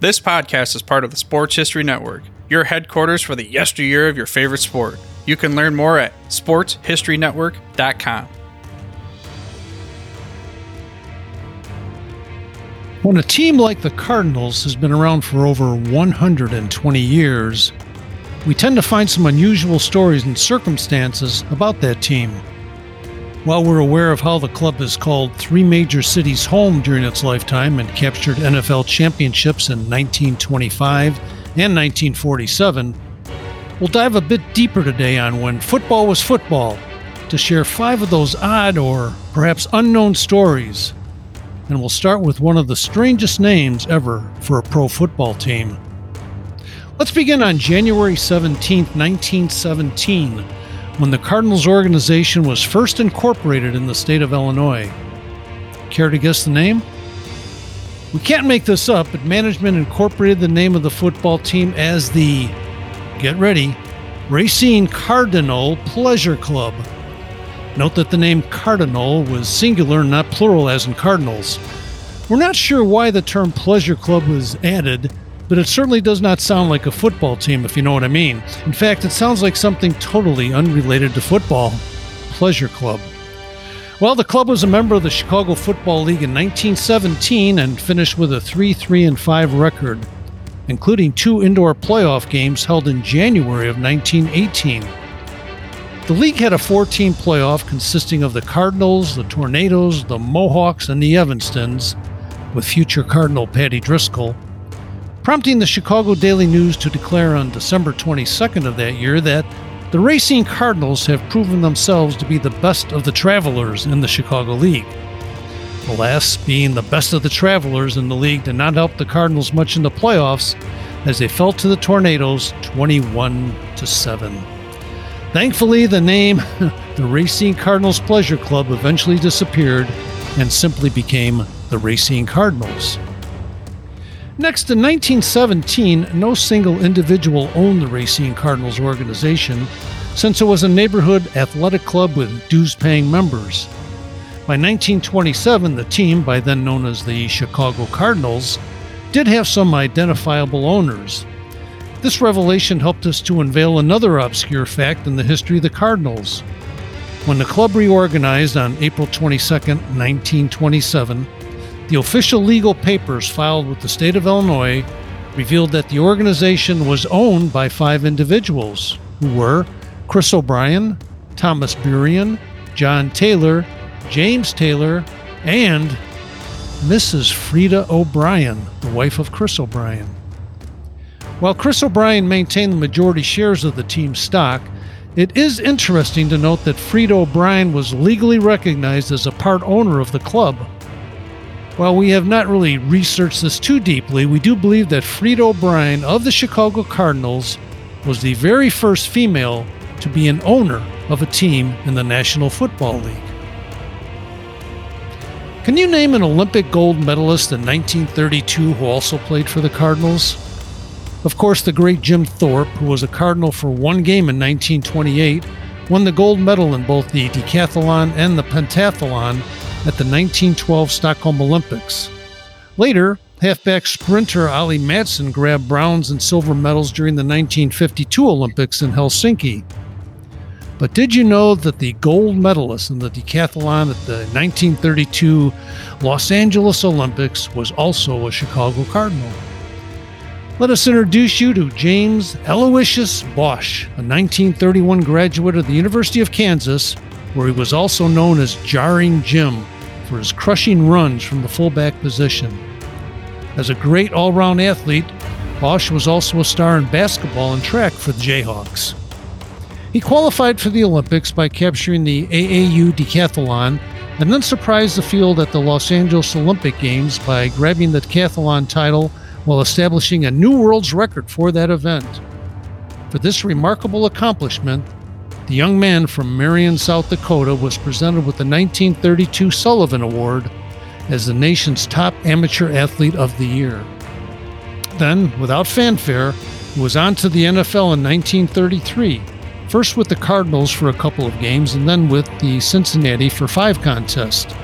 This podcast is part of the Sports History Network, your headquarters for the yesteryear of your favorite sport. You can learn more at sportshistorynetwork.com. When a team like the Cardinals has been around for over 120 years, we tend to find some unusual stories and circumstances about that team. While we're aware of how the club has called three major cities home during its lifetime and captured NFL championships in 1925 and 1947, we'll dive a bit deeper today on when football was football to share five of those odd or perhaps unknown stories. And we'll start with one of the strangest names ever for a pro football team. Let's begin on January 17, 1917 when the Cardinals organization was first incorporated in the state of Illinois. Care to guess the name? We can't make this up, but management incorporated the name of the football team as the, get ready, Racine Cardinal Pleasure Club. Note that the name Cardinal was singular, not plural, as in Cardinals. We're not sure why the term Pleasure Club was added but it certainly does not sound like a football team, if you know what I mean. In fact, it sounds like something totally unrelated to football Pleasure Club. Well, the club was a member of the Chicago Football League in 1917 and finished with a 3 3 and 5 record, including two indoor playoff games held in January of 1918. The league had a four team playoff consisting of the Cardinals, the Tornadoes, the Mohawks, and the Evanstons, with future Cardinal Paddy Driscoll prompting the Chicago Daily News to declare on December 22nd of that year that the Racine Cardinals have proven themselves to be the best of the travelers in the Chicago League. Alas, being the best of the travelers in the league did not help the Cardinals much in the playoffs as they fell to the Tornadoes 21 to 7. Thankfully, the name the Racine Cardinals Pleasure Club eventually disappeared and simply became the Racine Cardinals. Next, in 1917, no single individual owned the Racine Cardinals organization, since it was a neighborhood athletic club with dues paying members. By 1927, the team, by then known as the Chicago Cardinals, did have some identifiable owners. This revelation helped us to unveil another obscure fact in the history of the Cardinals. When the club reorganized on April 22, 1927, the official legal papers filed with the state of Illinois revealed that the organization was owned by five individuals who were Chris O'Brien, Thomas Burian, John Taylor, James Taylor, and Mrs. Frida O'Brien, the wife of Chris O'Brien. While Chris O'Brien maintained the majority shares of the team's stock, it is interesting to note that Frida O'Brien was legally recognized as a part owner of the club while we have not really researched this too deeply, we do believe that Frida O'Brien of the Chicago Cardinals was the very first female to be an owner of a team in the National Football League. Can you name an Olympic gold medalist in 1932 who also played for the Cardinals? Of course, the great Jim Thorpe, who was a Cardinal for one game in 1928, won the gold medal in both the decathlon and the pentathlon at the 1912 Stockholm Olympics. Later, halfback sprinter Ollie Matson grabbed bronze and silver medals during the 1952 Olympics in Helsinki. But did you know that the gold medalist in the decathlon at the 1932 Los Angeles Olympics was also a Chicago Cardinal? Let us introduce you to James Aloysius Bausch, a 1931 graduate of the University of Kansas where he was also known as Jarring Jim for his crushing runs from the fullback position. As a great all round athlete, Bausch was also a star in basketball and track for the Jayhawks. He qualified for the Olympics by capturing the AAU decathlon and then surprised the field at the Los Angeles Olympic Games by grabbing the decathlon title while establishing a new world's record for that event. For this remarkable accomplishment, the young man from Marion, South Dakota was presented with the 1932 Sullivan Award as the nation's top amateur athlete of the year. Then, without fanfare, he was on to the NFL in 1933, first with the Cardinals for a couple of games and then with the Cincinnati for five contests.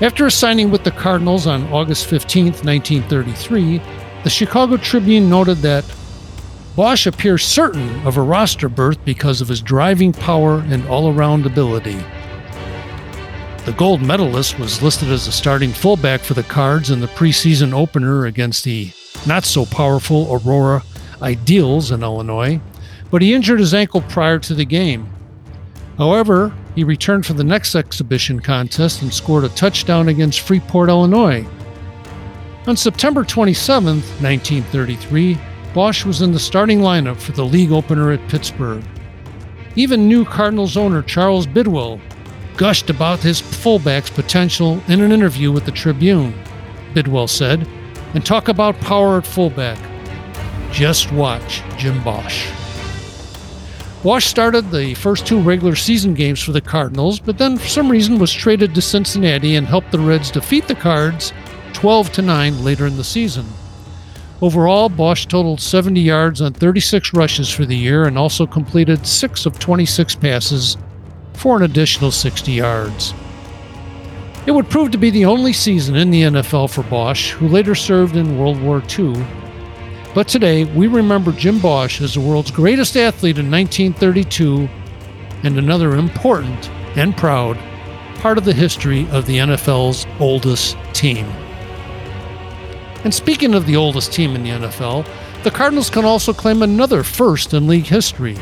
After signing with the Cardinals on August 15, 1933, The Chicago Tribune noted that Bausch appears certain of a roster berth because of his driving power and all around ability. The gold medalist was listed as a starting fullback for the Cards in the preseason opener against the not so powerful Aurora Ideals in Illinois, but he injured his ankle prior to the game. However, he returned for the next exhibition contest and scored a touchdown against Freeport, Illinois. On September 27, 1933, Bausch was in the starting lineup for the league opener at Pittsburgh. Even new Cardinals owner Charles Bidwell gushed about his fullback's potential in an interview with the Tribune. Bidwell said, and talk about power at fullback. Just watch Jim Bausch. Bausch started the first two regular season games for the Cardinals, but then for some reason was traded to Cincinnati and helped the Reds defeat the Cards 12 to 9 later in the season. Overall, Bausch totaled 70 yards on 36 rushes for the year and also completed 6 of 26 passes for an additional 60 yards. It would prove to be the only season in the NFL for Bausch, who later served in World War II but today, we remember Jim Bausch as the world's greatest athlete in 1932 and another important and proud part of the history of the NFL's oldest team. And speaking of the oldest team in the NFL, the Cardinals can also claim another first in league history.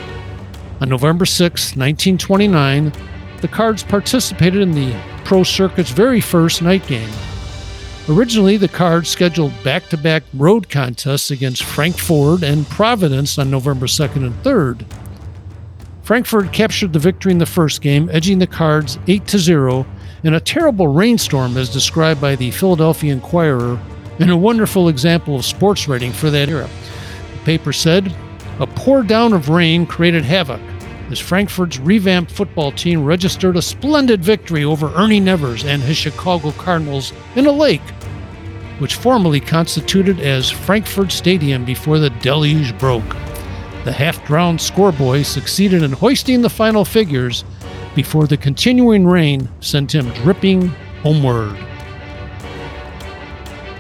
On November 6, 1929, the Cards participated in the pro circuit's very first night game. Originally, the Cards scheduled back to back road contests against Frankford and Providence on November 2nd and 3rd. Frankford captured the victory in the first game, edging the Cards 8 0 in a terrible rainstorm, as described by the Philadelphia Inquirer, and a wonderful example of sports writing for that era. The paper said, A pour down of rain created havoc as Frankford's revamped football team registered a splendid victory over Ernie Nevers and his Chicago Cardinals in a lake which formerly constituted as Frankfurt Stadium before the deluge broke. The half drowned scoreboy succeeded in hoisting the final figures before the continuing rain sent him dripping homeward.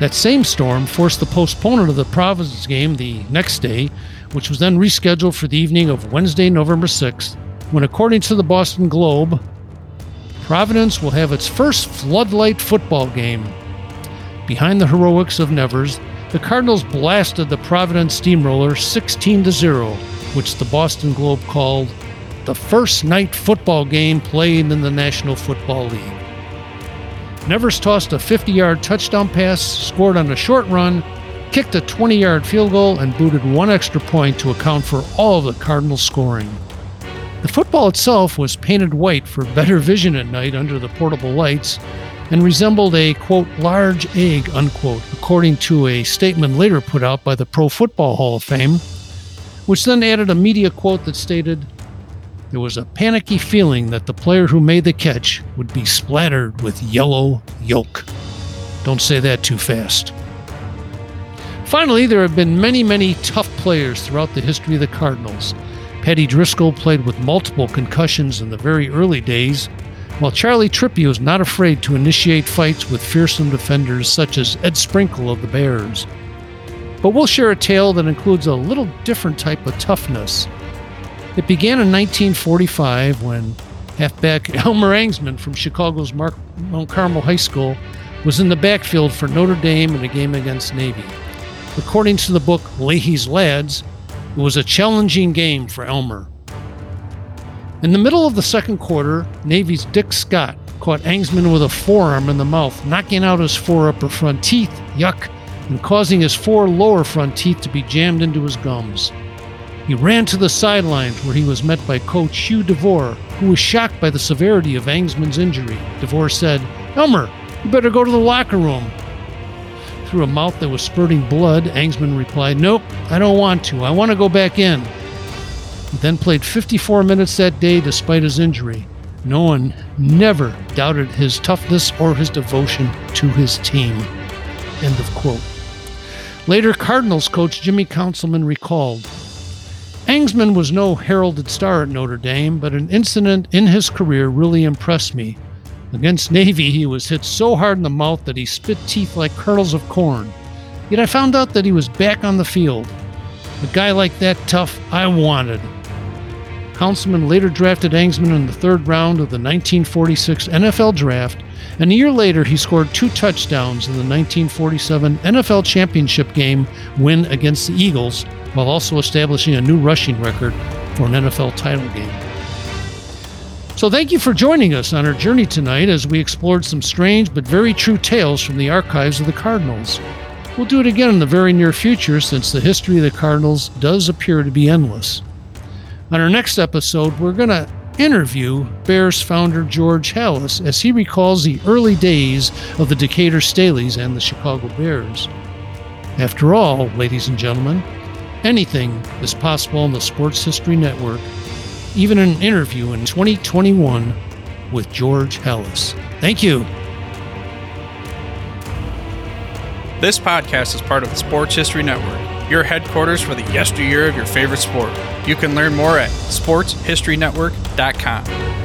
That same storm forced the postponement of the Providence game the next day, which was then rescheduled for the evening of Wednesday, November 6th, when, according to the Boston Globe, Providence will have its first floodlight football game Behind the heroics of Nevers, the Cardinals blasted the Providence Steamroller 16 0, which the Boston Globe called the first night football game played in the National Football League. Nevers tossed a 50 yard touchdown pass, scored on a short run, kicked a 20 yard field goal, and booted one extra point to account for all the Cardinals' scoring. The football itself was painted white for better vision at night under the portable lights, and resembled a, quote, large egg, unquote, according to a statement later put out by the Pro Football Hall of Fame, which then added a media quote that stated, There was a panicky feeling that the player who made the catch would be splattered with yellow yolk. Don't say that too fast. Finally, there have been many, many tough players throughout the history of the Cardinals. Paddy Driscoll played with multiple concussions in the very early days while Charlie Trippi was not afraid to initiate fights with fearsome defenders such as Ed Sprinkle of the Bears. But we'll share a tale that includes a little different type of toughness. It began in 1945 when halfback Elmer Angsman from Chicago's Mark Mount Carmel High School was in the backfield for Notre Dame in a game against Navy. According to the book Leahy's Lads, it was a challenging game for Elmer. In the middle of the second quarter, Navy's Dick Scott caught Angsman with a forearm in the mouth, knocking out his four upper front teeth, yuck, and causing his four lower front teeth to be jammed into his gums. He ran to the sidelines where he was met by coach Hugh DeVore, who was shocked by the severity of Angsman's injury. DeVore said, Elmer, you better go to the locker room. Through a mouth that was spurting blood, Angsman replied, Nope, I don't want to. I want to go back in. He then played 54 minutes that day despite his injury. No one never doubted his toughness or his devotion to his team. End of quote. Later, Cardinals coach Jimmy Conzelman recalled Angsman was no heralded star at Notre Dame, but an incident in his career really impressed me. Against Navy, he was hit so hard in the mouth that he spit teeth like kernels of corn. Yet I found out that he was back on the field. A guy like that tough, I wanted. Conzelman later drafted Angsman in the third round of the 1946 NFL Draft, and a year later he scored two touchdowns in the 1947 NFL Championship game win against the Eagles, while also establishing a new rushing record for an NFL title game. So, thank you for joining us on our journey tonight as we explored some strange but very true tales from the archives of the Cardinals. We'll do it again in the very near future since the history of the Cardinals does appear to be endless. On our next episode, we're going to interview Bears founder George Halas as he recalls the early days of the Decatur Staleys and the Chicago Bears. After all, ladies and gentlemen, anything is possible on the Sports History Network, even an interview in 2021 with George Halas. Thank you. This podcast is part of the Sports History Network, your headquarters for the yesteryear of your favorite sport. You can learn more at sportshistorynetwork.com.